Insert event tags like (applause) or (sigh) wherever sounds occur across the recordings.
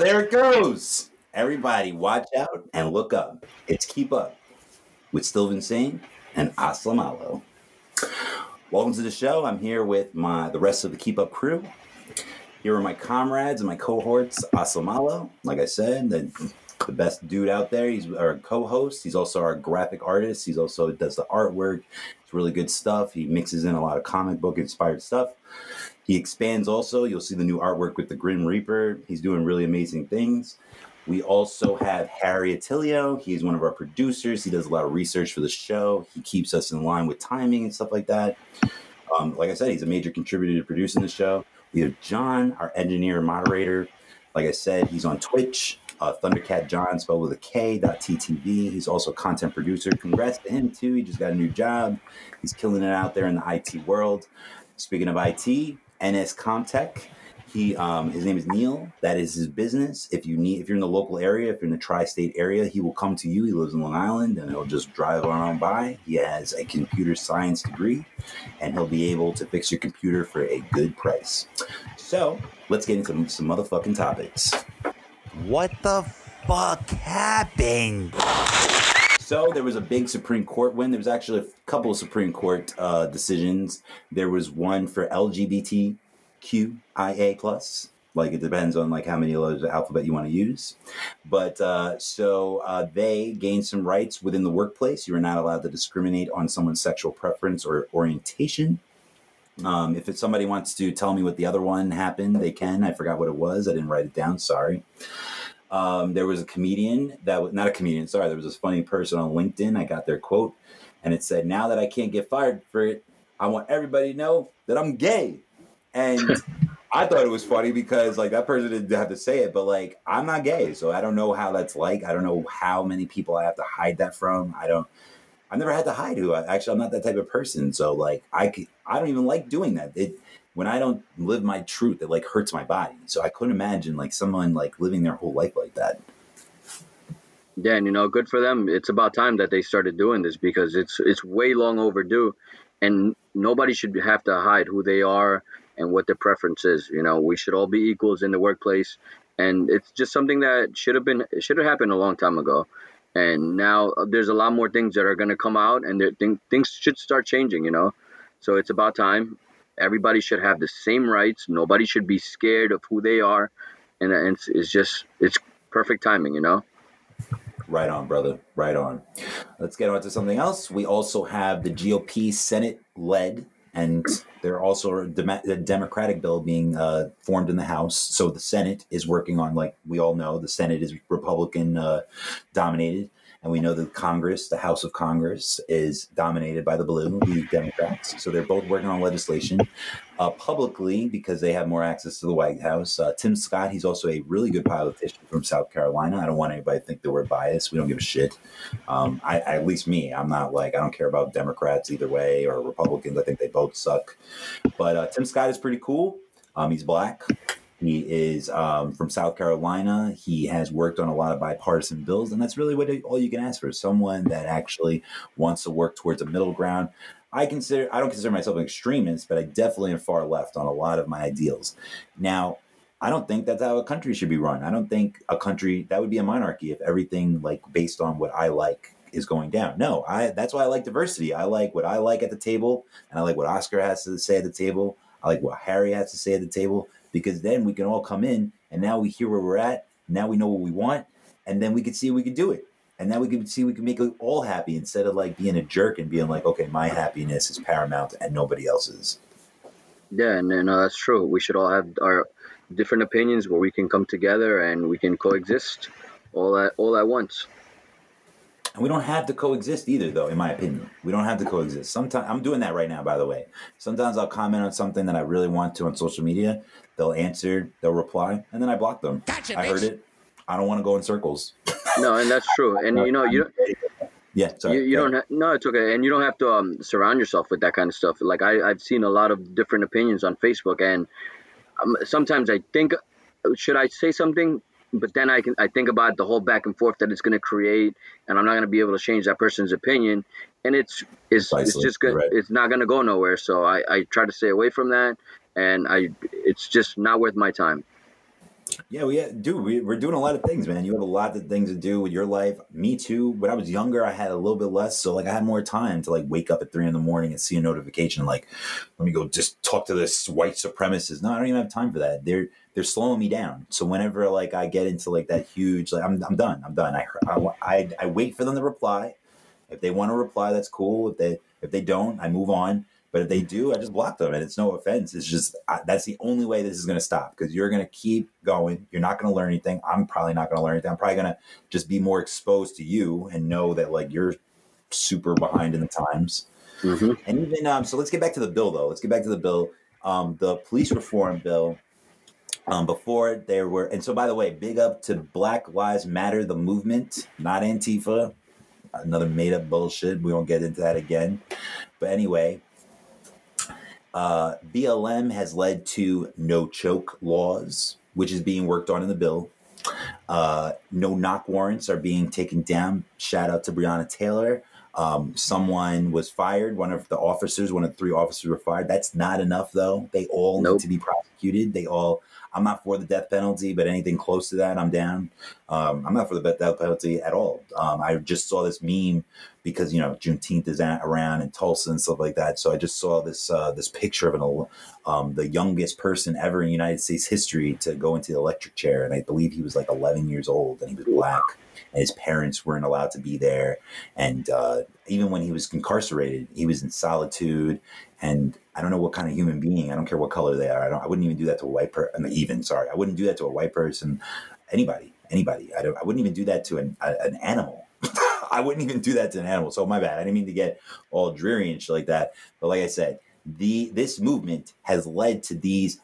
there it goes. Everybody, watch out and look up. It's Keep Up with Sylvan Singh and Aslamalo. Welcome to the show. I'm here with my the rest of the Keep Up crew. Here are my comrades and my cohorts. Aslamalo, like I said, the, the best dude out there. He's our co-host. He's also our graphic artist. He's also does the artwork. It's really good stuff. He mixes in a lot of comic book inspired stuff. He expands also. You'll see the new artwork with the Grim Reaper. He's doing really amazing things. We also have Harry Attilio. He's one of our producers. He does a lot of research for the show. He keeps us in line with timing and stuff like that. Um, like I said, he's a major contributor to producing the show. We have John, our engineer and moderator. Like I said, he's on Twitch, uh, Thundercat John, spelled with a K, dot TTV. He's also a content producer. Congrats to him, too. He just got a new job. He's killing it out there in the IT world. Speaking of IT, NS Comtech. He, um, his name is Neil. That is his business. If you need, if you're in the local area, if you're in the tri-state area, he will come to you. He lives in Long Island, and he'll just drive around by. He has a computer science degree, and he'll be able to fix your computer for a good price. So let's get into some motherfucking topics. What the fuck happened? So there was a big Supreme Court win. There was actually a couple of Supreme Court uh, decisions. There was one for LGBTQIA plus. Like it depends on like how many letters of alphabet you want to use. But uh, so uh, they gained some rights within the workplace. You are not allowed to discriminate on someone's sexual preference or orientation. Um, if somebody wants to tell me what the other one happened, they can. I forgot what it was. I didn't write it down. Sorry. Um, there was a comedian that was not a comedian. Sorry, there was this funny person on LinkedIn. I got their quote, and it said, "Now that I can't get fired for it, I want everybody to know that I'm gay." And (laughs) I thought it was funny because like that person didn't have to say it, but like I'm not gay, so I don't know how that's like. I don't know how many people I have to hide that from. I don't. I've never had to hide who. I, actually, I'm not that type of person. So like I could, I don't even like doing that. It when I don't live my truth, it like hurts my body. So I couldn't imagine like someone like living their whole life like that. Yeah, and you know, good for them. It's about time that they started doing this because it's it's way long overdue, and nobody should have to hide who they are and what their preference is. You know, we should all be equals in the workplace, and it's just something that should have been should have happened a long time ago. And now uh, there's a lot more things that are going to come out, and th- things should start changing. You know, so it's about time. Everybody should have the same rights. Nobody should be scared of who they are, and, and it's, it's just it's perfect timing. You know. Right on, brother. Right on. Let's get on to something else. We also have the GOP Senate led, and there are also a, a Democratic bill being uh, formed in the House. So the Senate is working on, like we all know, the Senate is Republican uh, dominated. And we know that Congress, the House of Congress, is dominated by the blue, the Democrats. So they're both working on legislation uh, publicly because they have more access to the White House. Uh, Tim Scott, he's also a really good politician from South Carolina. I don't want anybody to think that we're biased. We don't give a shit. Um, I, at least me, I'm not like, I don't care about Democrats either way or Republicans. I think they both suck. But uh, Tim Scott is pretty cool. Um, he's black. He is um, from South Carolina. He has worked on a lot of bipartisan bills, and that's really what all you can ask for: someone that actually wants to work towards a middle ground. I consider I don't consider myself an extremist, but I definitely am far left on a lot of my ideals. Now, I don't think that's how a country should be run. I don't think a country that would be a monarchy if everything like based on what I like is going down. No, I that's why I like diversity. I like what I like at the table, and I like what Oscar has to say at the table. I like what Harry has to say at the table because then we can all come in and now we hear where we're at. Now we know what we want, and then we can see we can do it. And now we can see we can make it all happy instead of like being a jerk and being like, okay, my happiness is paramount and nobody else's. Yeah, and no, that's true. We should all have our different opinions where we can come together and we can coexist all at all at once. And we don't have to coexist either, though, in my opinion. We don't have to coexist. Sometimes I'm doing that right now, by the way. Sometimes I'll comment on something that I really want to on social media. They'll answer, they'll reply, and then I block them. Gotcha, I heard it. I don't want to go in circles. No, and that's true. And you know, you don't. (laughs) yeah, sorry. You, you don't ha- no, it's okay, and you don't have to um, surround yourself with that kind of stuff. Like I, I've seen a lot of different opinions on Facebook, and um, sometimes I think, should I say something? But then I can I think about the whole back and forth that it's going to create, and I'm not going to be able to change that person's opinion, and it's it's, it's just good. Right. It's not going to go nowhere. So I, I try to stay away from that, and I it's just not worth my time. Yeah, we do. We, we're doing a lot of things, man. You have a lot of things to do with your life. Me too. When I was younger, I had a little bit less, so like I had more time to like wake up at three in the morning and see a notification. Like, let me go just talk to this white supremacist. No, I don't even have time for that. They're they're slowing me down. So whenever like I get into like that huge, like I'm I'm done. I'm done. I I I, I wait for them to reply. If they want to reply, that's cool. If they if they don't, I move on. But if they do, I just block them, and it's no offense. It's just I, that's the only way this is going to stop because you're going to keep going. You're not going to learn anything. I'm probably not going to learn anything. I'm probably going to just be more exposed to you and know that like you're super behind in the times. Mm-hmm. And even um, so, let's get back to the bill though. Let's get back to the bill. Um, the police reform bill. Um, before there were, and so by the way, big up to Black Lives Matter, the movement, not Antifa. Another made up bullshit. We won't get into that again. But anyway, uh, BLM has led to no choke laws, which is being worked on in the bill. Uh, no knock warrants are being taken down. Shout out to Breonna Taylor. Um, someone was fired. One of the officers, one of the three officers were fired. That's not enough, though. They all Nope. need to be prosecuted. They all. I'm not for the death penalty, but anything close to that, I'm down. Um, I'm not for the death penalty at all. Um, I just saw this meme because you know Juneteenth is around in Tulsa and stuff like that. So I just saw this uh, this picture of an um, the youngest person ever in United States history to go into the electric chair, and I believe he was like 11 years old, and he was black, and his parents weren't allowed to be there, and uh, even when he was incarcerated, he was in solitude, and I don't know what kind of human being. I don't care what color they are. I don't. I wouldn't even do that to a white person. Even sorry, I wouldn't do that to a white person. Anybody, anybody. I, don't, I wouldn't even do that to an, a, an animal. (laughs) I wouldn't even do that to an animal. So my bad. I didn't mean to get all dreary and shit like that. But like I said, the this movement has led to these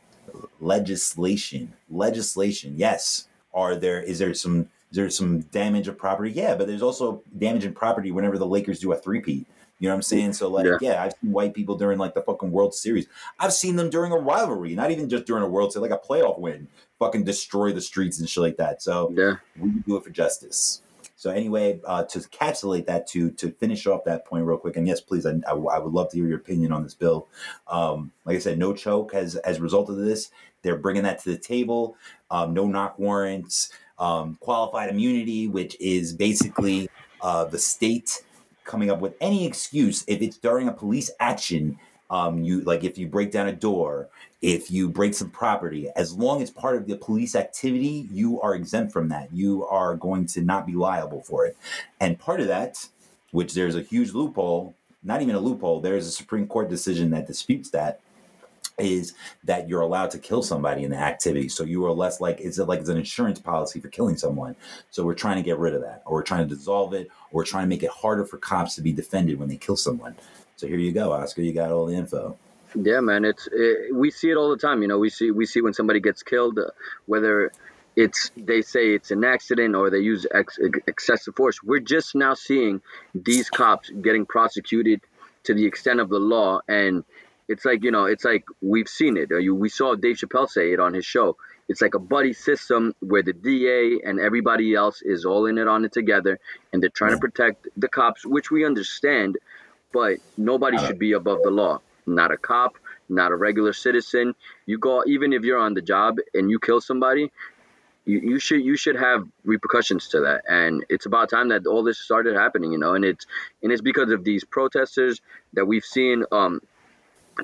legislation. Legislation. Yes. Are there is there some is there some damage of property? Yeah, but there's also damage in property whenever the Lakers do a three-peat. You know what I'm saying? So like, Yeah. yeah. I've seen white people during like the fucking World Series. I've seen them during a rivalry, not even just during a World Series, like a playoff win, fucking destroy the streets and shit like that. So Yeah. we do it for justice. So anyway, uh, to encapsulate that, to to finish off that point real quick, and yes, please, I, I, I would love to hear your opinion on this bill. Um, like I said, no choke has as a result of this. They're bringing that to the table. Um, no knock warrants, um, qualified immunity, which is basically uh, the state coming up with any excuse if it's during a police action. Um, you like if you break down a door, if you break some property, as long as part of the police activity, you are exempt from that. You are going to not be liable for it. And part of that, which there's a huge loophole, not even a loophole, there's a Supreme Court decision that disputes that, is that you're allowed to kill somebody in the activity. So you are less like, is it like it's an insurance policy for killing someone? So we're trying to get rid of that, or we're trying to dissolve it, or we're trying to make it harder for cops to be defended when they kill someone. So here you go, Oscar. You got all the info. Yeah, man. It's it, we see it all the time. You know, we see we see when somebody gets killed, uh, whether it's they say it's an accident or they use ex, excessive force. We're just now seeing these cops getting prosecuted to the extent of the law, and it's like you know, it's like we've seen it. Uh, you- We saw Dave Chappelle say it on his show. It's like a buddy system where the DA and everybody else is all in it on it together, and they're trying to protect the cops, which we understand. But nobody should be above the law. Not a cop, not a regular citizen. You go even if you're on the job and you kill somebody, you, you should you should have repercussions to that. And it's about time that all this started happening, you know. And it's and it's because of these protesters that we've seen um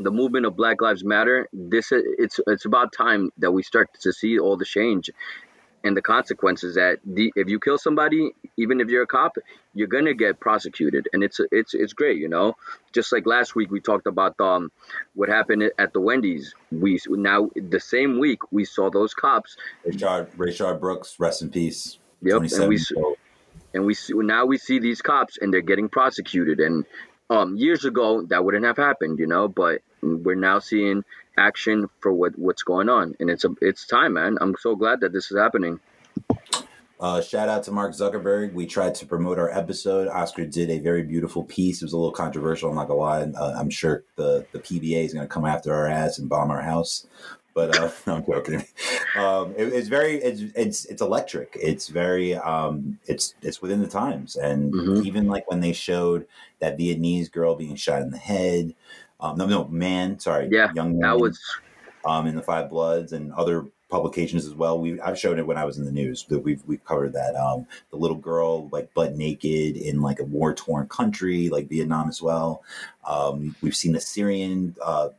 the movement of Black Lives Matter. This it's it's about time that we start to see all the change and the consequences that the, if you kill somebody, even if you're a cop, you're gonna get prosecuted, and it's it's it's great, you know. Just like last week, we talked about um what happened at the Wendy's. We now the same week we saw those cops. Rayshard, Rayshard Brooks, rest in peace. Yep, 27 and we and we see, now we see these cops and they're getting prosecuted. And um years ago that wouldn't have happened, you know. But we're now seeing action for what what's going on, and it's a it's time, man. I'm so glad that this is happening. Uh, shout out to Mark Zuckerberg. We tried to promote our episode. Oscar did a very beautiful piece. It was a little controversial. I'm not gonna lie. Uh, I'm sure the the PBA is gonna come after our ass and bomb our house. But uh, (laughs) I'm joking. Um, it, it's very it's it's it's electric. It's very um, it's it's within the times. And Mhm. even like when they showed that Vietnamese girl being shot in the head. Um, no, no, man. Sorry, Yeah, young man That was um, in the Five Bloods and other publications as well. We I've shown it when I was in the news. That we've we've covered that. Um, the little girl like butt naked in like a war torn country like Vietnam as well. Um, we've seen the Syrian. Uh,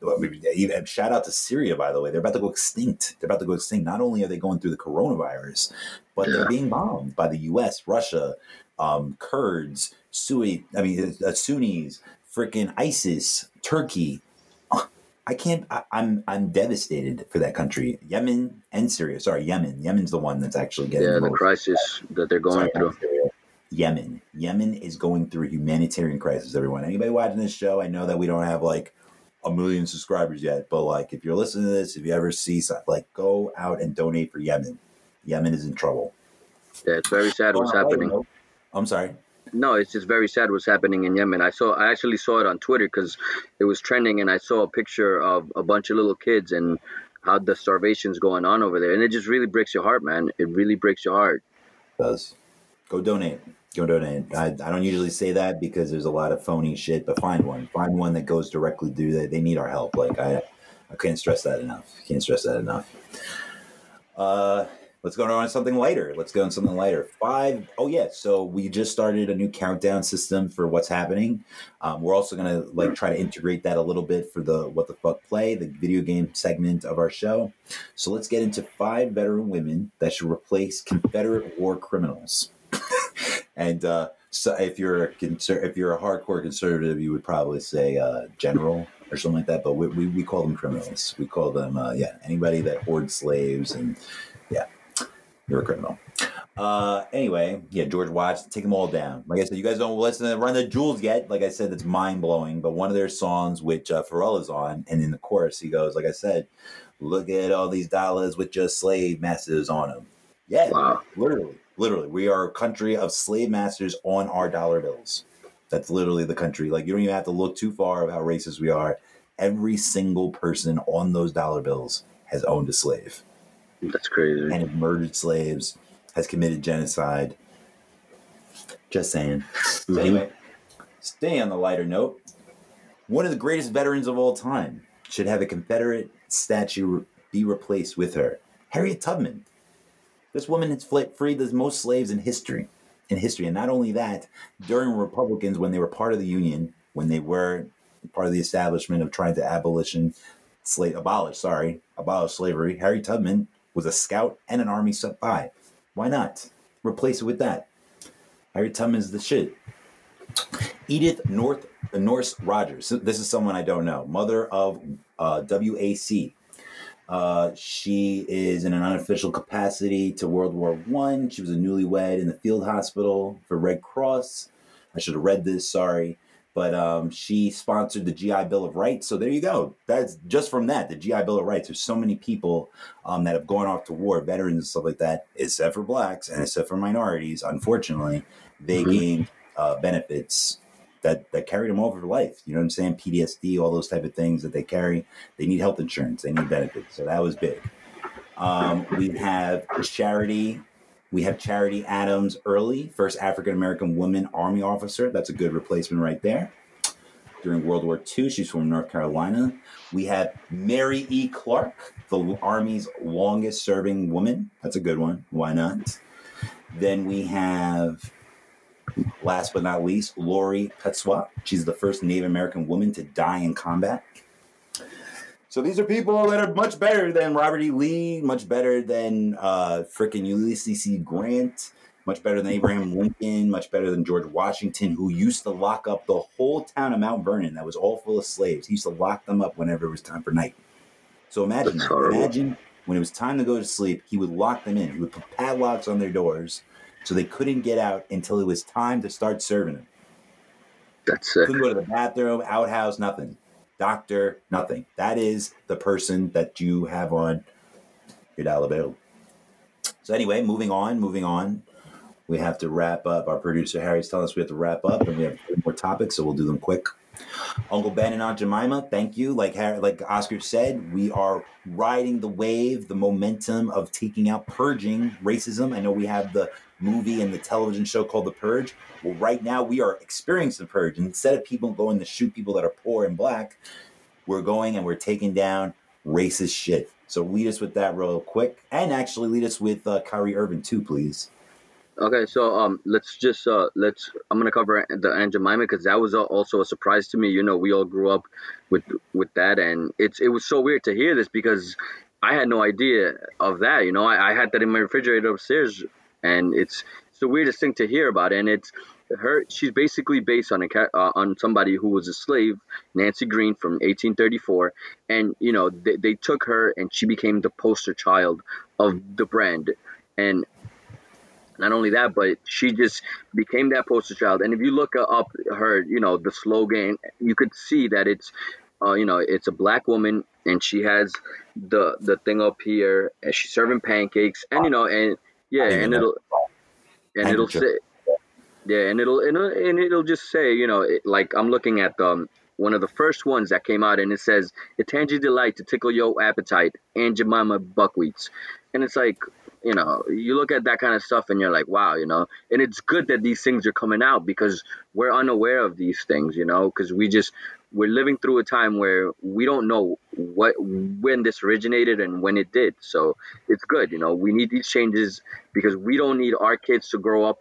even, shout out to Syria by the way. They're about to go extinct. They're about to go extinct. Not only are they going through the coronavirus, but Yeah. they're being bombed by the U.S., Russia, um, Kurds, Sui. I mean uh, Sunnis, freaking ISIS, Turkey. I can't. I, I'm I'm devastated for that country, Yemen and Syria. Sorry, Yemen. Yemen's the one that's actually getting Yeah, the crisis that they're going Sorry, through. Yemen. Yemen is going through a humanitarian crisis. Everyone, anybody watching this show, I know that we don't have like a million subscribers yet, but like if you're listening to this, if you ever see something, like go out and donate for Yemen. Yemen is in trouble. Yeah, it's very sad what's On a lighter happening. note- I'm sorry. No, it's just very sad what's happening in Yemen. I saw, I actually saw it on Twitter because it was trending, and I saw a picture of a bunch of little kids and how the starvation's going on over there, and it just really breaks your heart, man. It really breaks your heart. does. Go donate. Go donate. I, I don't usually say that because there's a lot of phony shit, but find one. Find one that goes directly to that. They need our help. Like I, I can't stress that enough. Can't stress that enough. Uh, let's go on something lighter. Let's go on something lighter. Five. Oh yeah. So we just started a new countdown system for what's happening. Um, we're also gonna like try to integrate that a little bit for the what the fuck play, the video game segment of our show. So let's get into five veteran women that should replace Confederate war criminals. (laughs) and uh, so if you're a conser- if you're a hardcore conservative, you would probably say uh, general or something like that. But we, we, we call them criminals. We call them uh, yeah anybody that hoards slaves and yeah, you're a criminal. Uh, anyway, yeah, George Washington, take them all down. Like I said, you guys don't listen to Run the Jewels yet. Like I said, that's mind blowing. But one of their songs, which uh, Pharrell is on, and in the chorus, he goes, like I said, look at all these dollars with just slave masters on them. Yeah, Wow. literally, literally, we are a country of slave masters on our dollar bills. That's literally the country. Like you don't even have to look too far of how racist we are. Every single person on those dollar bills has owned a slave That's crazy. and has murdered slaves, has committed genocide. Just saying. So anyway, stay on the lighter note. One of the greatest veterans of all time should have a Confederate statue be replaced with her. Harriet Tubman. This woman has freed the most slaves in history. In history, and not only that, during Republicans when they were part of the Union, when they were part of the establishment of trying to abolition, slave abolish, sorry, abolish slavery, Harriet Tubman was a scout and an army supply. Why not replace it with that? Tubman is the shit. Edith North Nourse Rogers. This is someone I don't know. Mother of uh, WAC. Uh, she is in an unofficial capacity to World War One. She was a newlywed in the field hospital for Red Cross. I should have read this. Sorry, but um, she sponsored the GI Bill of Rights. So there you go. That's just from that the GI Bill of Rights. There's so many people um, that have gone off to war, veterans and stuff like that. Except for blacks and except for minorities, unfortunately, they Mhm. gained uh, benefits that that carried them over for life. You know what I'm saying? PTSD, all those type of things that they carry. They need health insurance. They need benefits. So that was big. Um, we have Charity. We have Charity Adams Earley, first African American woman Army officer. That's a good replacement right there. During World War II, she's from North Carolina. We have Mary E. Clarke, the Army's longest serving woman. That's a good one. Why not? Then we have Last but not least, Lori Piestewa. She's the first Native American woman to die in combat. So these are people that are much better than Robert E. Lee, much better than uh, frickin' Ulysses C. Grant, much better than Abraham Lincoln, much better than George Washington, who used to lock up the whole town of Mount Vernon that was all full of slaves. He used to lock them up whenever it was time for night. So imagine That's that. horrible. Imagine when it was time to go to sleep, he would lock them in. He would put padlocks on their doors so they couldn't get out until it was time to start serving them. That's sick. Couldn't go to the bathroom, outhouse, nothing. Doctor, nothing. That is the person that you have on your dollar bill. So anyway, moving on, moving on. We have to wrap up. Our producer Harry's telling us we have to wrap up, and we have three more topics, so we'll do them quick. Uncle Ben and Aunt Jemima, thank you. Like Harry, like Oscar said, we are riding the wave, the momentum of taking out purging racism. I know we have the movie and the television show called The Purge. Well, right now we are experiencing the purge. Instead of people going to shoot people that are poor and black, we're going and we're taking down racist shit. So lead us with that real quick, and actually lead us with uh, Kyrie Irving too, please. Okay, so um, let's just uh, let's. I'm gonna cover the Aunt Jemima because that was also a surprise to me. You know, we all grew up with with that, and it's it was so weird to hear this because I had no idea of that. You know, I, I had that in my refrigerator upstairs, and it's it's the weirdest thing to hear about. And it's her. She's basically based on a uh, on somebody who was a slave, Nancy Green from 1834, and you know they, they took her and she became the poster child of the brand, and not only that, but she just became that poster child. And if you look up her, you know, the slogan, you could see that it's, uh, you know, it's a black woman and she has the the thing up here and she's serving pancakes and you know and yeah and it'll and it'll say yeah and it'll and it'll, and it'll just say you know it, like I'm looking at um, one of the first ones that came out and it says a tangy delight to tickle your appetite and Jemima buckwheats. And it's like you know, you look at that kind of stuff and you're like, wow, you know, and it's good that these things are coming out because we're unaware of these things, you know, because we just we're living through a time where we don't know what when this originated and when it did. So it's good, you know, we need these changes because we don't need our kids to grow up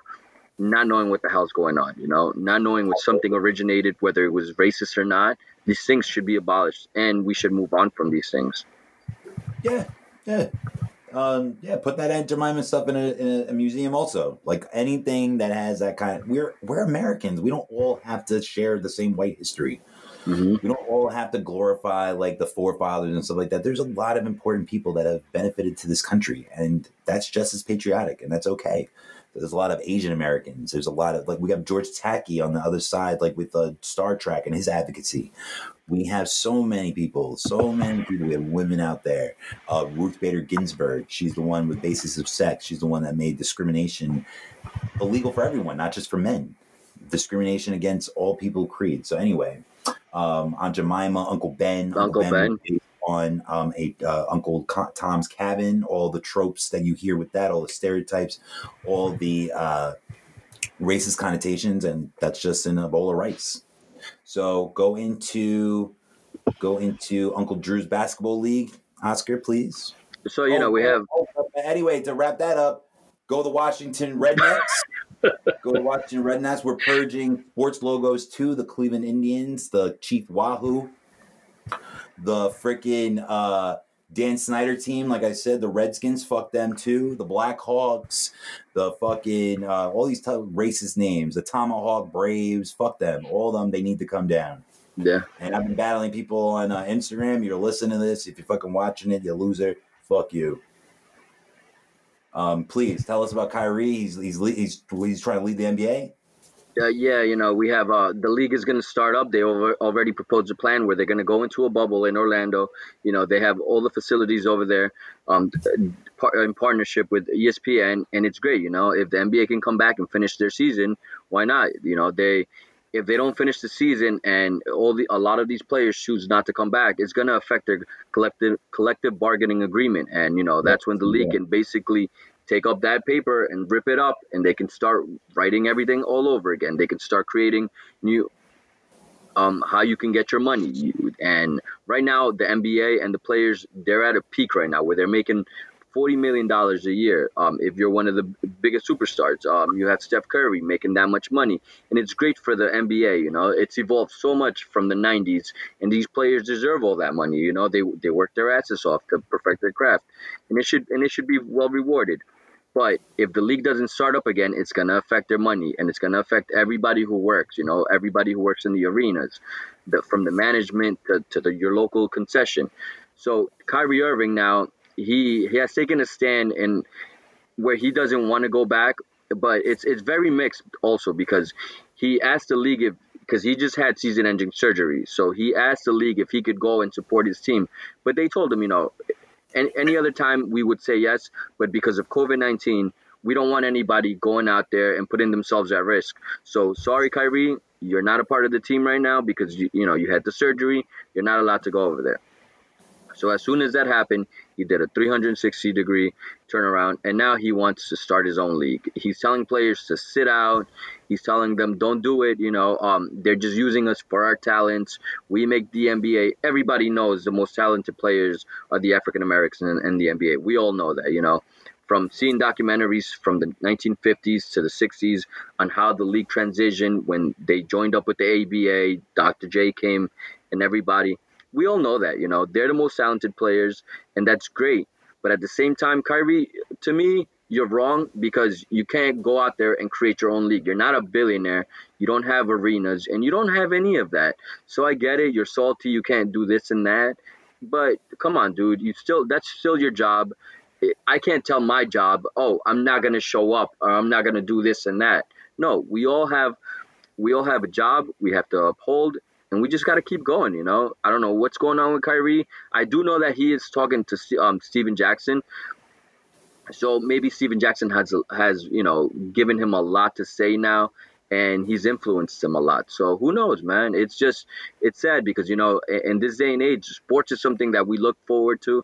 not knowing what the hell's going on, you know, not knowing what something originated, whether it was racist or not. These things should be abolished and we should move on from these things. Yeah, yeah um, yeah, put that Aunt Jemima stuff in a, in a, museum also. Like anything that has that kind. Of, we're we're Americans. We don't all have to share the same white history. Mm-hmm. We don't all have to glorify like the forefathers and stuff like that. There's a lot of important people that have benefited to this country, and that's just as patriotic, and that's okay. There's a lot of Asian Americans. There's a lot of like we have George Takei on the other side, like with uh, Star Trek and his advocacy. We have so many people, so many people. We have women out there. Uh, Ruth Bader Ginsburg, she's the one with basis of sex. She's the one that made discrimination illegal for everyone, not just for men. Discrimination against all people creed. So anyway, um, Aunt Jemima, Uncle Ben, Uncle, Uncle Ben, ben. on um, a uh, Uncle Tom's Cabin, all the tropes that you hear with that, all the stereotypes, all the uh, racist connotations, and that's just in a bowl of rice. So go into go into Uncle Drew's basketball league, Oscar, please. So you oh, know we have. Oh, anyway, to wrap that up, go to Washington Rednecks. (laughs) go to Washington Rednecks. We're purging sports logos to the Cleveland Indians, the Chief Wahoo, the freaking uh, Dan Snyder team, like I said, the Redskins, fuck them too. The Blackhawks, the fucking uh, all these t- racist names, the Tomahawk Braves, fuck them. All of them, they need to come down. Yeah. And I've been battling people on uh, Instagram. You're listening to this. If you're fucking watching it, you loser. Fuck you. Um, please tell us about Kyrie. He's he's he's he's trying to lead the NBA. Uh, yeah, you know, we have uh, the league is going to start up. They over, already proposed a plan where they're going to go into a bubble in Orlando. You know, they have all the facilities over there um, in partnership with ESPN, and it's great. You know, if the NBA can come back and finish their season, why not? You know, they if they don't finish the season and all the a lot of these players choose not to come back, it's going to affect their collective collective bargaining agreement, and you know that's when the league can basically take up that paper and rip it up and they can start writing everything all over again. They can start creating new um, how you can get your money. And right now the nba and the players they're at a peak right now where they're making 40 million dollars a year um, if you're one of the biggest superstars. Um, you have steph curry making that much money and it's great for the nba you know? It's evolved so much from the 90s and these players deserve all that money you know? They, they work their asses off to perfect their craft and it should and it should be well rewarded. But if the league doesn't start up again, it's going to affect their money and it's going to affect everybody who works, you know, everybody who works in the arenas, the, from the management to, to the, your local concession. So Kyrie Irving now, he, he has taken a stand and where he doesn't want to go back, but it's it's very mixed also because he asked the league if because he just had season-ending surgery, so he asked the league if he could go and support his team, but they told him, you know, any, any other time we would say yes, but because of COVID 19, we don't want anybody going out there and putting themselves at risk. So sorry, Kyrie, you're not a part of the team right now because you, you know you had the surgery. You're not allowed to go over there. So as soon as that happened, He did a 360 degree turnaround, and now he wants to start his own league. He's telling players to sit out. He's telling them, "Don't do it." You know, um, they're just using us for our talents. We make the NBA. Everybody knows the most talented players are the African Americans in, in the NBA. We all know that. You know, from seeing documentaries from the 1950s to the 60s on how the league transitioned when they joined up with the ABA, Dr. J came, and everybody. We all know that, you know, they're the most talented players, and that's great. But at the same time, Kyrie, to me, you're wrong because you can't go out there and create your own league. You're not a billionaire. You don't have arenas, and you don't have any of that. So I get it. You're salty. You can't do this and that. But come on, dude. You still that's still your job I can't tell my job, oh, I'm not going to show up or I'm not going to do this and that. No, we all have we all have a job we have to uphold and we just got to keep going, you know. I don't know what's going on with Kyrie. I do know that he is talking to um, Stephen Jackson. So maybe Stephen Jackson has has, you know, given him a lot to say now and he's influenced him a lot. So who knows, man? It's just it's sad because you know in this day and age, sports is something that we look forward to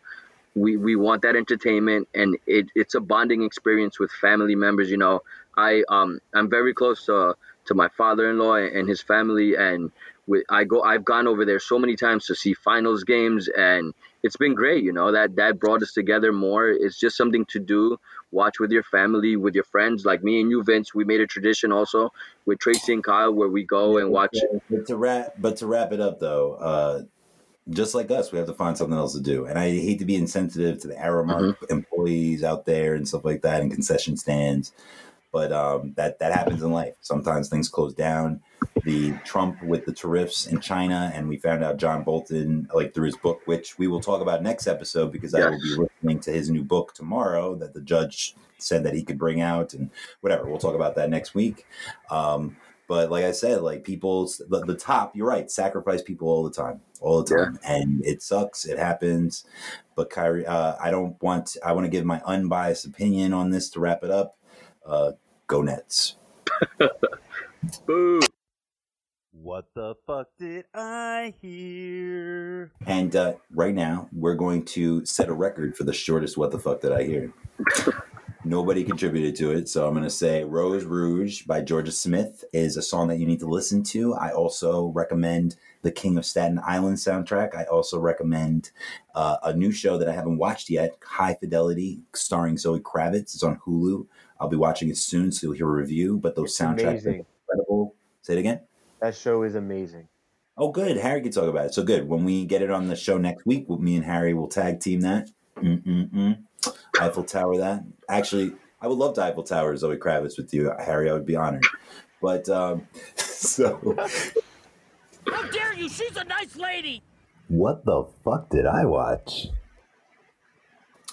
we we want that entertainment and it, it's a bonding experience with family members you know i um i'm very close to to my father-in-law and his family and i go i've gone over there so many times to see finals games and it's been great you know that that brought us together more it's just something to do watch with your family with your friends like me and you vince we made a tradition also with tracy and kyle where we go and watch but to wrap but to wrap it up though uh just like us, we have to find something else to do. And I hate to be insensitive to the Aramark mm-hmm. employees out there and stuff like that, and concession stands. But um, that that happens in life. Sometimes things close down. The Trump with the tariffs in China, and we found out John Bolton, like through his book, which we will talk about next episode because yes. I will be listening to his new book tomorrow that the judge said that he could bring out, and whatever. We'll talk about that next week. Um, but like I said, like people, the, the, top, you're right, sacrifice people all the time, all the time, yeah. and it sucks. It happens. But Kyrie, uh, I don't want. I want to give my unbiased opinion on this to wrap it up. Uh, go Nets. (laughs) Boo. What the fuck did I hear? And uh, right now, we're going to set a record for the shortest "What the fuck did I hear." (laughs) Nobody contributed to it. So I'm going to say Rose Rouge by Jorja Smith is a song that you need to listen to. I also recommend the King of Staten Island soundtrack. I also recommend uh, a new show that I haven't watched yet, High Fidelity, starring Zoe Kravitz. It's on Hulu. I'll be watching it soon, so you'll hear a review. But those it's soundtracks amazing. are incredible. Say it again. That show is amazing. Oh, good. Harry can talk about it. So good. When we get it on the show next week, me and Harry will tag team that. Mm-mm-mm. Eiffel Tower that. Actually, I would love to Eiffel Tower Zoe Kravitz with you, Harry. I would be honored. But um, (laughs) so. How dare you? She's a nice lady. What the fuck did I watch?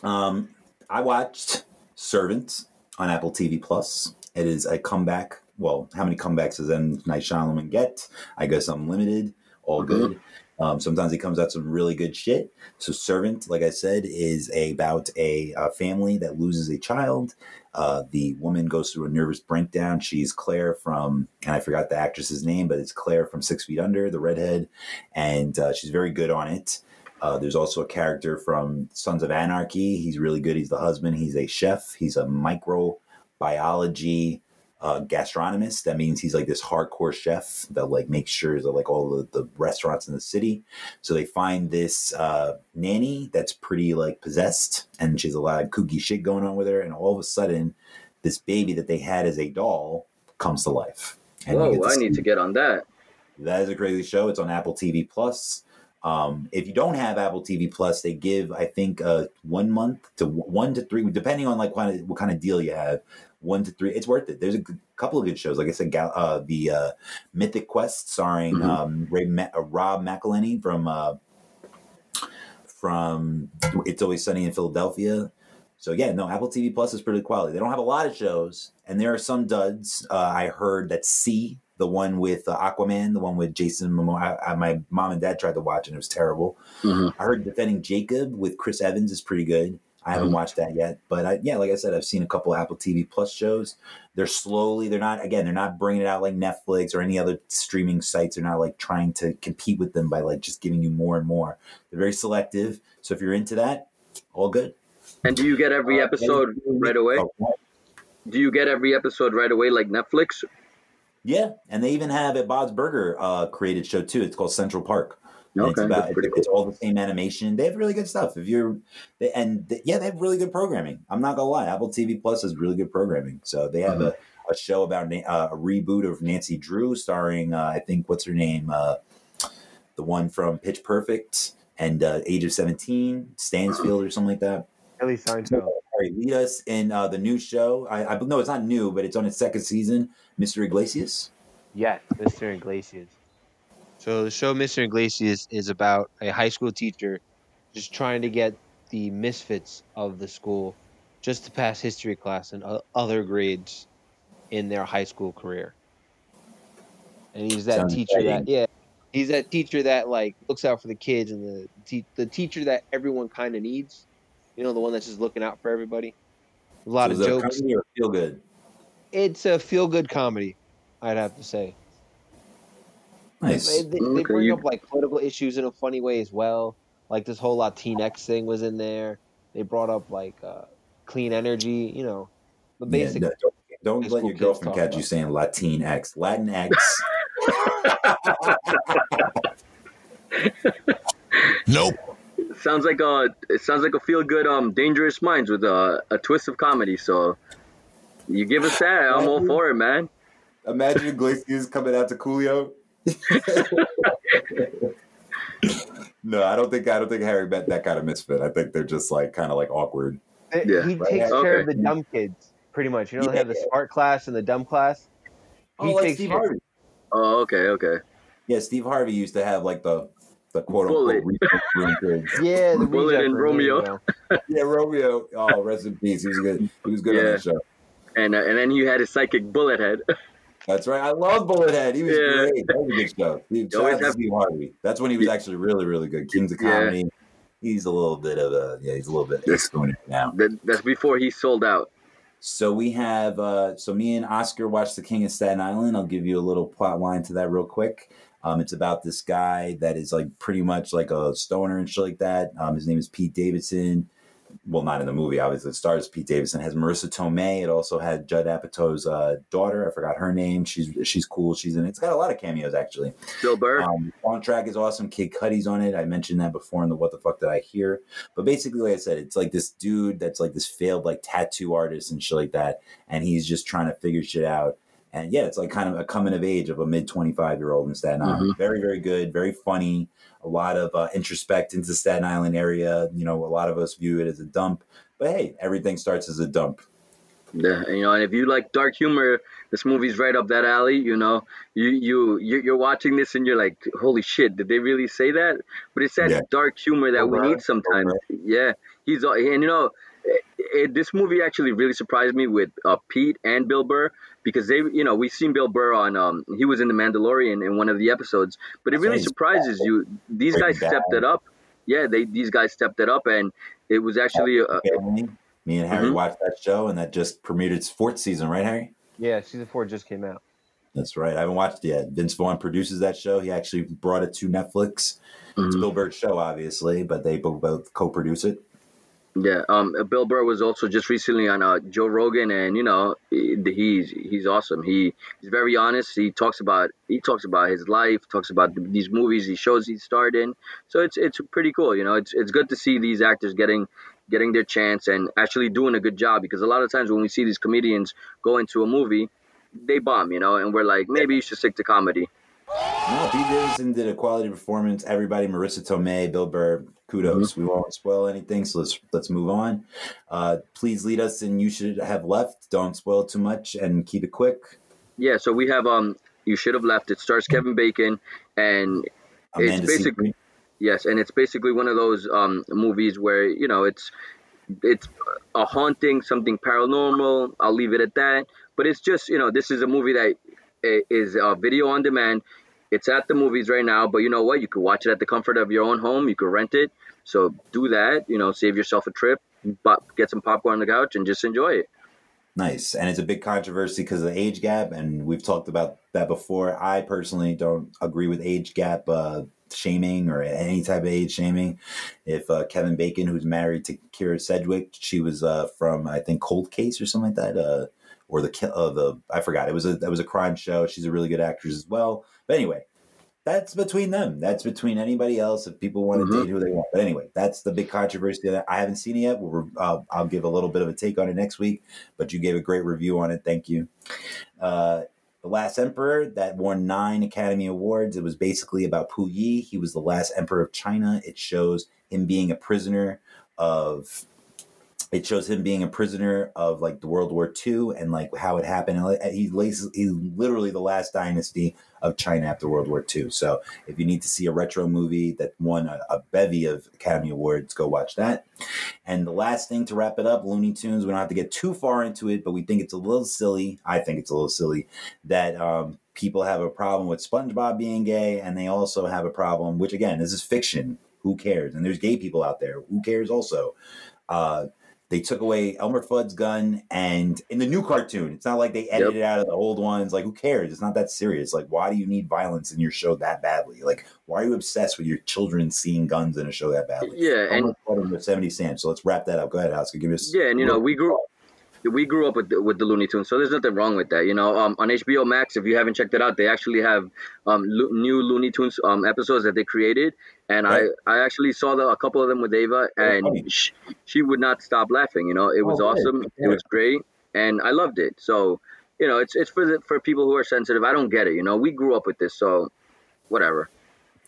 Um, I watched Servants on Apple TV Plus. It is a comeback. Well, how many comebacks does M Night Shyamalan get? I guess I'm limited. All mm-hmm. good. Um, sometimes he comes out some really good shit. So, Servant, like I said, is about a, a family that loses a child. Uh, the woman goes through a nervous breakdown. She's Claire from, and I forgot the actress's name, but it's Claire from Six Feet Under, the redhead, and uh, she's very good on it. Uh, there's also a character from Sons of Anarchy. He's really good. He's the husband. He's a chef. He's a microbiology uh, gastronomist. That means he's like this hardcore chef that like makes sure that like all the, the restaurants in the city. So they find this uh, nanny that's pretty like possessed, and she's a lot of kooky shit going on with her. And all of a sudden, this baby that they had as a doll comes to life. And Whoa! I need to get on that. That is a crazy show. It's on Apple TV Plus. Um, if you don't have Apple TV Plus, they give I think uh, one month to one to three, depending on like what kind of, what kind of deal you have one to three. It's worth it. There's a couple of good shows. Like I said, uh, the uh, Mythic Quest, starring mm-hmm. um, Ray Ma- uh, Rob McElhenney from uh, from It's Always Sunny in Philadelphia. So yeah, no, Apple TV Plus is pretty quality. They don't have a lot of shows, and there are some duds. Uh, I heard that See, the one with uh, Aquaman, the one with Jason Momoa. I, I, my mom and dad tried to watch, and it was terrible. Mm-hmm. I heard Defending Jacob with Chris Evans is pretty good. I haven't mm-hmm. watched that yet, but I, yeah, like I said, I've seen a couple Apple TV Plus shows. They're slowly, they're not again, they're not bringing it out like Netflix or any other streaming sites. They're not like trying to compete with them by like just giving you more and more. They're very selective. So if you're into that, all good. And do you get every Uh, episode right away? Oh. Do you get every episode right away like Netflix? Yeah, and they even have a Bob's Burger uh, created show too. It's called Central Park. And it's Okay, about that's pretty it's, it's all the same animation. They have really good stuff. If you're they, and th- yeah, they have really good programming. I'm not gonna lie, Apple TV Plus has really good programming. So they have a, a show about uh, a reboot of Nancy Drew, starring uh, I think what's her name, uh, the one from Pitch Perfect and uh, Age of Seventeen, Stansfield or something like that. Hailee Steinfeld. All right, lead us in uh, the new show. I, I no, it's not new, but it's on its second season. Mr. Iglesias. Yes, Mr. Iglesias. So the show Mr. Iglesias is about a high school teacher just trying to get the misfits of the school just to pass history class and other grades in their high school career. And he's that Sounds teacher exciting. that yeah, he's that teacher that like looks out for the kids and the te- the teacher that everyone kind of needs. You know, the one that's just looking out for everybody. A lot So of is it a jokes. or feel good. It's a feel good comedy, I'd have to say. Nice. They, they, they bring up like political issues in a funny way as well. Like this whole Latinx thing was in there. They brought up like uh, clean energy, you know, the Yeah, basic. no, don't don't let your kids girlfriend talk catch you saying Latin X. Latin X. (laughs) (laughs) Nope. Sounds like a it sounds like a feel good um Dangerous Minds with a, a twist of comedy. So you give us that, I'm all for it, man. Imagine Iglesias coming out to Coolio. (laughs) no, I don't think I don't think Harry met that kind of misfit. I think they're just like kind of like awkward. They- Yeah. He Right. takes care of the dumb kids, pretty much. You know, they have the smart class and the dumb class. Oh, He like takes Steve care- Harvey. Oh, okay, okay. Yeah, Steve Harvey used to have like the the quote unquote Bullet. research room kids. Yeah, the Bullet reject and room, Romeo. (laughs) Yeah, Romeo. Oh, rest in peace. He was good. He was good on Yeah. that show. And uh, and then you had his psychic bullet head. (laughs) That's right. I love Bullethead. He was Yeah. great. That was a good show. Steve, shout always have- Steve Harvey. That's when he was actually really, really good. Kings of Yeah. Comedy. He's a little bit of a yeah. He's a little bit exponent now. That's before he sold out. So we have uh so me and Oscar watched The King of Staten Island. I'll give you a little plot line to that real quick. Um, it's about this guy that is like pretty much like a stoner and shit like that. Um, his name is Pete Davidson. Well, not in the movie, obviously. It stars Pete Davidson. It has Marisa Tomei. It also had Judd Apatow's uh, daughter. I forgot her name. She's she's cool. She's in it. It's got a lot of cameos actually. Bill Burr. Um, the soundtrack is awesome. Kid Cudi's on it. I mentioned that before in the What the Fuck Did I Hear? But basically, like I said, it's like this dude that's like this failed like tattoo artist and shit like that, and he's just trying to figure shit out. And yeah, it's like kind of a coming of age of a mid twenty five year old in Staten Island. Very very good, very funny. A lot of uh, introspect into the Staten Island area. You know, a lot of us view it as a dump, but hey, everything starts as a dump. Yeah, you know, and if you like dark humor, this movie's right up that alley. You know, you you you're you're watching this and you're like, holy shit, did they really say that? But it's that Yeah. dark humor that we need sometimes. Yeah, he's all- and you know, it, it, this movie actually really surprised me with uh, Pete and Bill Burr because they, you know, we've seen Bill Burr on, um, he was in The Mandalorian in one of the episodes, but it really right, he's surprises you. These guys Breaking stepped Bad. it up. Yeah, they these guys stepped it up, and it was actually uh, Family. Me and Harry Mhm. watched that show, and that just premiered its fourth season, right, Harry? Yeah, season four just came out. That's right. I haven't watched it yet. Vince Vaughn produces that show. He actually brought it to Netflix. It's Mhm. Bill Burr's show, obviously, but they both, both co-produce it. Yeah, um, Bill Burr was also just recently on uh, Joe Rogan, and you know he's he's awesome. He he's very honest. He talks about he talks about his life, talks about th- these movies, these shows he starred in. So it's it's pretty cool. You know, it's it's good to see these actors getting getting their chance and actually doing a good job because a lot of times when we see these comedians go into a movie, they bomb. You know, and we're like maybe you should stick to comedy. No, Pete Davidson did a quality performance. Everybody, Marisa Tomei, Bill Burr, kudos. We won't spoil anything, so let's let's move on. Uh, please lead us in. You should have left. Don't spoil too much and keep it quick. Yeah, so we have um, you should have left. It stars Kevin Bacon and Amanda basically Seyfried. Yes, and it's basically one of those um, movies where you know it's it's a haunting, something paranormal. I'll leave it at that. But it's just you know this is a movie that is uh, video on demand. It's at the movies right now, but you know what? You could watch it at the comfort of your own home. You could rent it. So do that. You know, save yourself a trip, but get some popcorn on the couch and just enjoy it. Nice. And it's a big controversy because of the age gap. And we've talked about that before. I personally don't agree with age gap uh, shaming or any type of age shaming. If uh, Kevin Bacon, who's married to Kyra Sedgwick, she was uh, from I think Cold Case or something like that, uh, or the uh, the I forgot. It was a that was a crime show. She's a really good actress as well. But anyway, that's between them. That's between anybody else. If people want to Mhm. date who they want. But anyway, that's the big controversy. That I haven't seen it yet. We'll, uh, I'll give a little bit of a take on it next week. But you gave a great review on it. Thank you. Uh, the Last Emperor that won nine Academy Awards. It was basically about Pu Yi. He was the last emperor of China. It shows him being a prisoner of. It shows him being a prisoner of like the World War II and like how it happened. He lays he's literally the last dynasty of China after World War II. So if you need to see a retro movie that won a, a bevy of Academy Awards, go watch that. And the last thing to wrap it up, Looney Tunes. We don't have to get too far into it, but we think it's a little silly. I think it's a little silly that um, people have a problem with SpongeBob being gay, and they also have a problem, which again, this is fiction. Who cares? And there's gay people out there. Who cares? Also, uh, they took away Elmer Fudd's gun, and in the new cartoon, it's not like they edited it out of the old ones. Like, who cares? It's not that serious. Like, why do you need violence in your show that badly? Like, why are you obsessed with your children seeing guns in a show that badly? Yeah, and Fudd was 70 cents. So let's wrap that up. Go ahead, Oscar. Give us. Yeah, and you know, we grew we grew up with the, with the Looney Tunes, so there's nothing wrong with that. You know, um, on HBO Max, if you haven't checked it out, they actually have um, lo- new Looney Tunes um, episodes that they created, and Right. I I actually saw the, a couple of them with Ava, funny. and she, she would not stop laughing. You know, it was Oh, awesome, Yeah. it was great, and I loved it. So, you know, it's it's for the, for people who are sensitive. I don't get it. You know, we grew up with this, so whatever.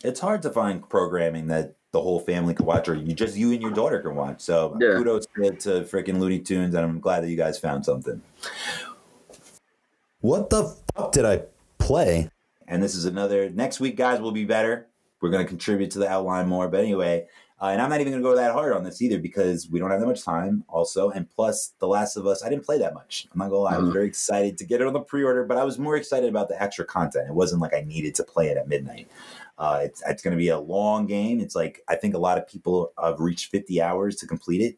It's hard to find programming that the whole family can watch, or you just you and your daughter can watch. So Yeah. kudos to, to freaking Looney Tunes, and I'm glad that you guys found something. What the fuck did I play? And this is another next week, guys. will be better. We're going to contribute to the outline more, but anyway. Uh, and I'm not even going to go that hard on this either because we don't have that much time, also. And plus, The Last of Us, I didn't play that much. I'm not going to lie. I was Mhm. very excited to get it on the pre order, but I was more excited about the extra content. It wasn't like I needed to play it at midnight. Uh, it's it's going to be a long game. It's like I think a lot of people have reached 50 hours to complete it.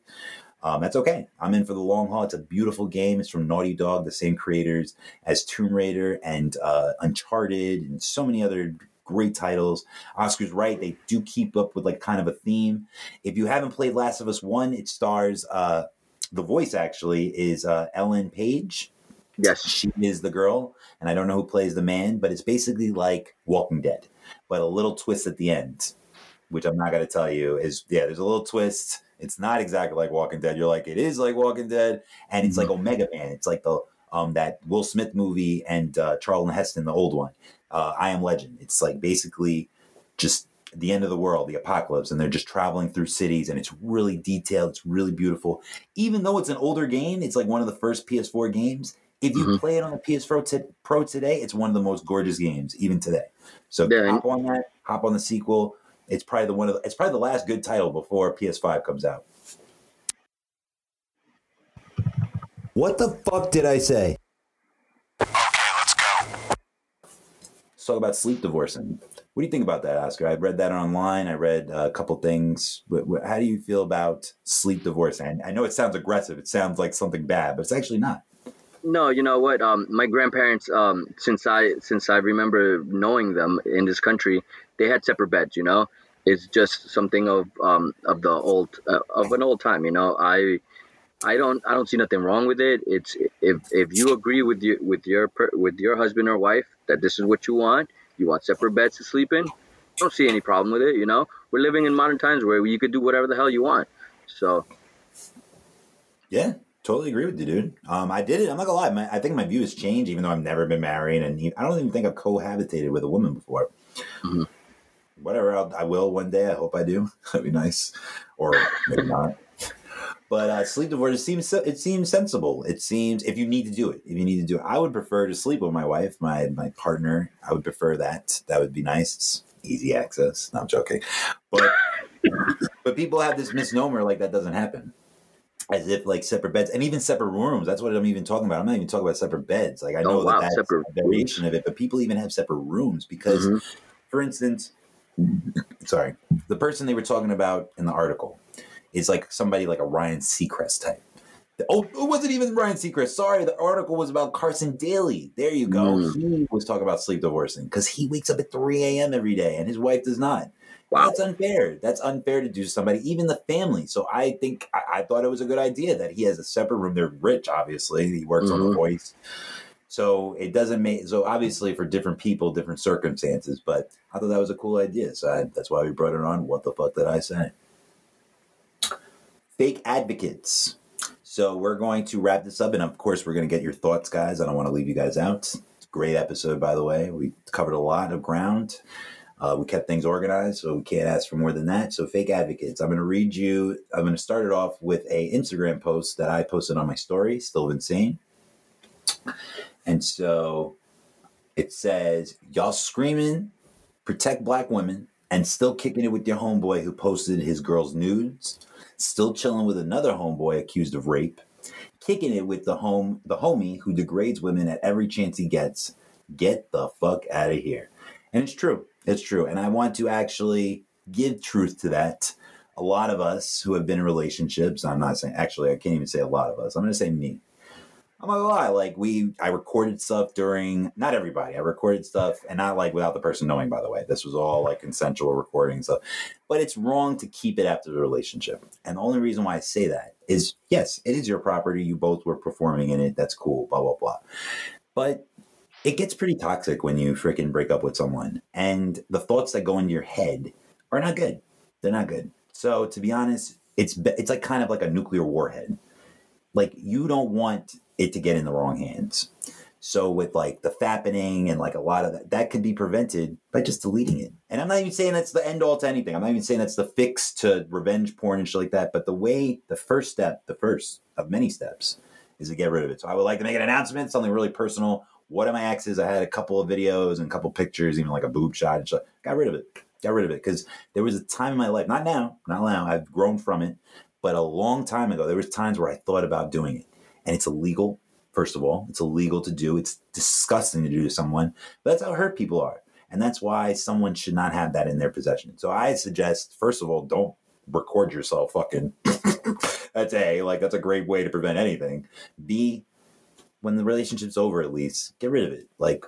Um, that's okay. I'm in for the long haul. It's a beautiful game. It's from Naughty Dog, the same creators as Tomb Raider and uh, Uncharted and so many other great titles. Oscar's right. They do keep up with like kind of a theme. If you haven't played Last of Us 1, it stars uh, the voice actually is uh, Ellen Page. Yes. She is the girl, and I don't know who plays the man, but it's basically like Walking Dead, but a little twist at the end, which I'm not going to tell you. Is yeah, there's a little twist. It's not exactly like Walking Dead. You're like it is like Walking Dead, and it's like Omega Man. It's like the um that Will Smith movie and uh, Charlton Heston, the old one. Uh, I Am Legend. It's like basically just the end of the world, the apocalypse, and they're just traveling through cities, and it's really detailed. It's really beautiful. Even though it's an older game, it's like one of the first PS4 games. If you Mhm. play it on the PS Pro, t- Pro today, it's one of the most gorgeous games, even today. So Yeah, hop on that, hop on the sequel. It's probably the one of the, it's probably the last good title before PS5 comes out. What the fuck did I say? Talk about sleep divorcing. What do you think about that, Oscar? I read that online. I read uh, a couple things. How do you feel about sleep divorcing? I know it sounds aggressive. It sounds like something bad, but it's actually not. No, you know what? Um, my grandparents, um, since I since I remember knowing them in this country, they had separate beds. You know, it's just something of um, of the old uh, of an old time. You know, I I don't I don't see nothing wrong with it. It's if if you agree with your with your with your husband or wife that this is what you want, you want separate beds to sleep in. I don't see any problem with it. You know, we're living in modern times where you could do whatever the hell you want. So Yeah, totally agree with you, dude. Um, I did it. I'm not gonna lie. My, I think my view has changed, even though I've never been married, and he- I don't even think I've cohabitated with a woman before. Mhm. Whatever, I'll, I will one day. I hope I do. (laughs) That'd be nice, or maybe not. But uh, sleep divorce it seems it seems sensible. It seems if you need to do it, if you need to do it, I would prefer to sleep with my wife, my my partner. I would prefer that. That would be nice. It's easy access. No, I'm joking, but but people have this misnomer like that doesn't happen as if like separate beds and even separate rooms. That's what I'm even talking about. I'm not even talking about separate beds. Like I know Oh, wow, that that's a variation of it, but people even have separate rooms because, Mhm. for instance, sorry, the person they were talking about in the article is like somebody like a Ryan Seacrest type. Oh, it wasn't even Ryan Seacrest. Sorry, the article was about Carson Daly. There you go. Mm. He was talking about sleep divorcing because he wakes up at 3 a.m. every day and his wife does not. Wow. That's unfair. That's unfair to do to somebody, even the family. So I think I, I thought it was a good idea that he has a separate room. They're rich, obviously. He works on the voice. So it doesn't make so obviously for different people, different circumstances. But I thought that was a cool idea. So I, that's why we brought it on. What the fuck did I say? Fake advocates. So we're going to wrap this up, and of course, we're going to get your thoughts, guys. I don't want to leave you guys out. Great episode, by the way. We covered a lot of ground. Uh, we kept things organized, so we can't ask for more than that. So, fake advocates. I'm going to read you. I'm going to start it off with a Instagram post that I posted on my story. Still insane. And so it says, "Y'all screaming, protect black women, and still kicking it with your homeboy who posted his girl's nudes. Still chilling with another homeboy accused of rape." Kicking it with the home the homie who degrades women at every chance he gets. Get the fuck out of here. And it's true. It's true. And I want to actually give truth to that. A lot of us who have been in relationships, I'm not saying, actually, I can't even say a lot of us. I'm going to say me. I'm not gonna lie. Like we, I recorded stuff during. Not everybody. I recorded stuff, and not like without the person knowing. By the way, this was all like consensual recording stuff. But it's wrong to keep it after the relationship. And the only reason why I say that is, yes, it is your property. You both were performing in it. That's cool. Blah blah blah. But it gets pretty toxic when you freaking break up with someone, and the thoughts that go into your head are not good. They're not good. So to be honest, it's it's like kind of like a nuclear warhead. Like you don't want it to get in the wrong hands. So with like the fappening and like a lot of that, that could be prevented by just deleting it. And I'm not even saying that's the end all to anything. I'm not even saying that's the fix to revenge porn and shit like that. But the way, the first step, the first of many steps, is to get rid of it. So I would like to make an announcement, something really personal. One of my exes, I had a couple of videos and a couple pictures, even like a boob shot and. Got rid of it. Got rid of it because there was a time in my life, not now, not now. I've grown from it, but a long time ago, there was times where I thought about doing it, and it's illegal. First of all, it's illegal to do. It's disgusting to do to someone, but that's how hurt people are, and that's why someone should not have that in their possession. So I suggest, first of all, don't record yourself fucking. (laughs) that's a like that's a great way to prevent anything. B, when the relationship's over, at least get rid of it. Like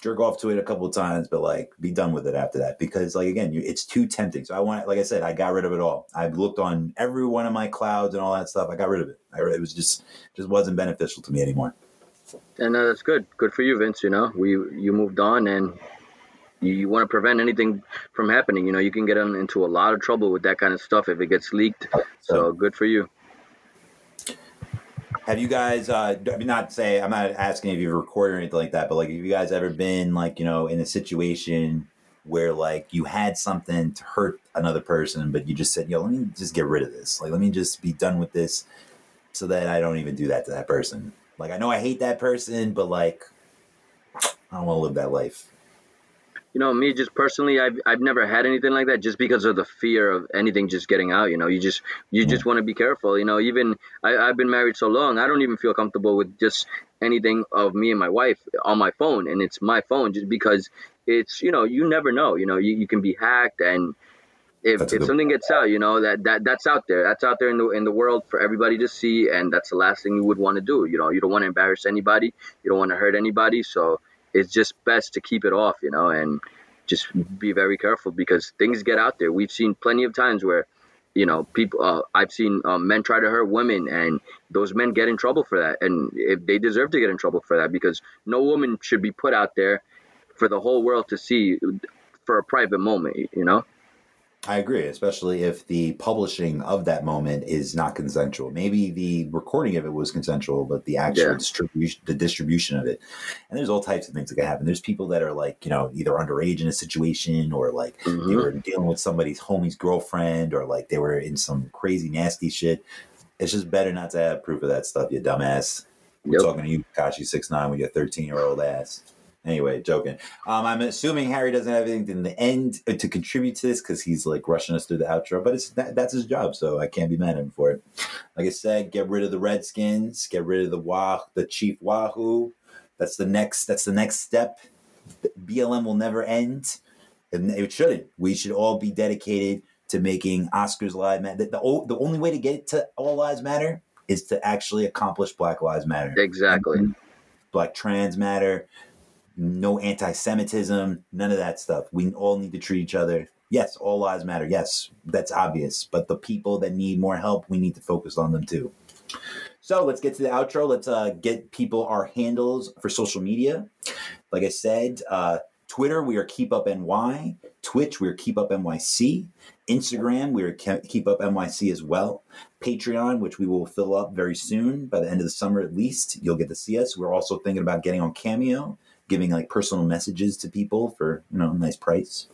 jerk off to it a couple of times, but like be done with it after that because like again, you, it's too tempting. So I want, like I said, I got rid of it all. I looked on every one of my clouds and all that stuff. I got rid of it. I, it was just just wasn't beneficial to me anymore. And uh, that's good. Good for you, Vince. You know, we you moved on and you, you want to prevent anything from happening. You know, you can get in, into a lot of trouble with that kind of stuff if it gets leaked. So good for you. Have you guys? Uh, I not say I'm not asking if you've recorded or anything like that, but like, have you guys ever been like you know in a situation where like you had something to hurt another person, but you just said, "Yo, let me just get rid of this. Like, let me just be done with this, so that I don't even do that to that person." Like, I know I hate that person, but like, I don't want to live that life. You know, me just personally, I've I've never had anything like that just because of the fear of anything just getting out. You know, you just you just want to be careful. You know, even I, I've been married so long, I don't even feel comfortable with just anything of me and my wife on my phone, and it's my phone just because it's you know you never know. You know, you, you can be hacked and. If, That's if something gets out, you know that, that that's out there. That's out there in the in the world for everybody to see, and that's the last thing you would want to do. You know, you don't want to embarrass anybody. You don't want to hurt anybody. So it's just best to keep it off, you know, and just be very careful because things get out there. We've seen plenty of times where, you know, people. Uh, I've seen um, men try to hurt women, and those men get in trouble for that, and if they deserve to get in trouble for that because no woman should be put out there for the whole world to see for a private moment, you know. I agree, especially if the publishing of that moment is not consensual. Maybe the recording of it was consensual, but the actual Yeah. distribution, the distribution of it, and there's all types of things that can happen. There's people that are like, you know, either underage in a situation, or like they Mhm. were dealing with somebody's homie's girlfriend, or like they were in some crazy nasty shit. It's just better not to have proof of that stuff, you dumbass. Yep. talking to you, Kashi six nine, with your thirteen year old ass. Anyway, joking. Um, I'm assuming Harry doesn't have anything in the end to contribute to this because he's like rushing us through the outro, but it's that, that's his job, so I can't be mad at him for it. Like I said, get rid of the Redskins, get rid of the Wah, the Chief Wahoo. That's the next. That's the next step. BLM will never end, and it shouldn't. We should all be dedicated to making Oscars live matter. The, the, the only way to get to all lives matter is to actually accomplish Black Lives Matter. Exactly. Black trans matter, no anti Semitism, none of that stuff. We all need to treat each other Yes, all lives matter. Yes, that's obvious. But the people that need more help, we need to focus on them too. So let's get to the outro. Let's uh, get people our handles for social media. Like I said, uh, Twitter, we are Keep Up NY. Twitch, we are Keep Up NYC. Instagram, we are Ke- Keep Up NYC as well. Patreon, which we will fill up very soon by the end of the summer at least. You'll get to see us. We're also thinking about getting on Cameo, giving like personal messages to people for you know a nice price.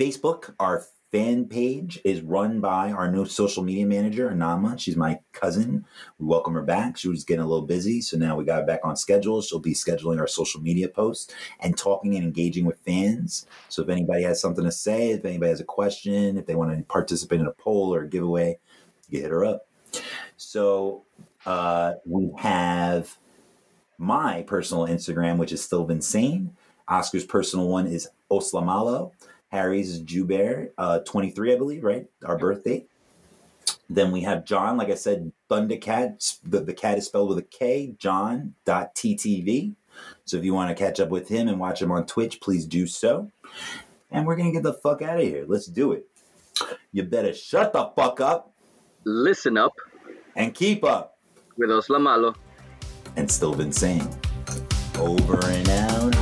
Facebook, our fan page is run by our new social media manager, Anama. She's my cousin. We welcome her back. She was getting a little busy, so now we got her back on schedule. She'll be scheduling our social media posts and talking and engaging with fans. So if anybody has something to say, if anybody has a question, if they want to participate in a poll or a giveaway, you hit her up. So uh, we have my personal Instagram, which is still been insane. Oscar's personal one is Oslamalo. Harry's is Jubear, uh, 23, I believe, right? Our birth date. Then we have John, like I said, Thundercat. The, the cat is spelled with a K, john.ttv. So if you want to catch up with him and watch him on Twitch, please do so. And we're going to get the fuck out of here. Let's do it. You better shut the fuck up Listen up and keep up with Oslamalo and still been saying over and out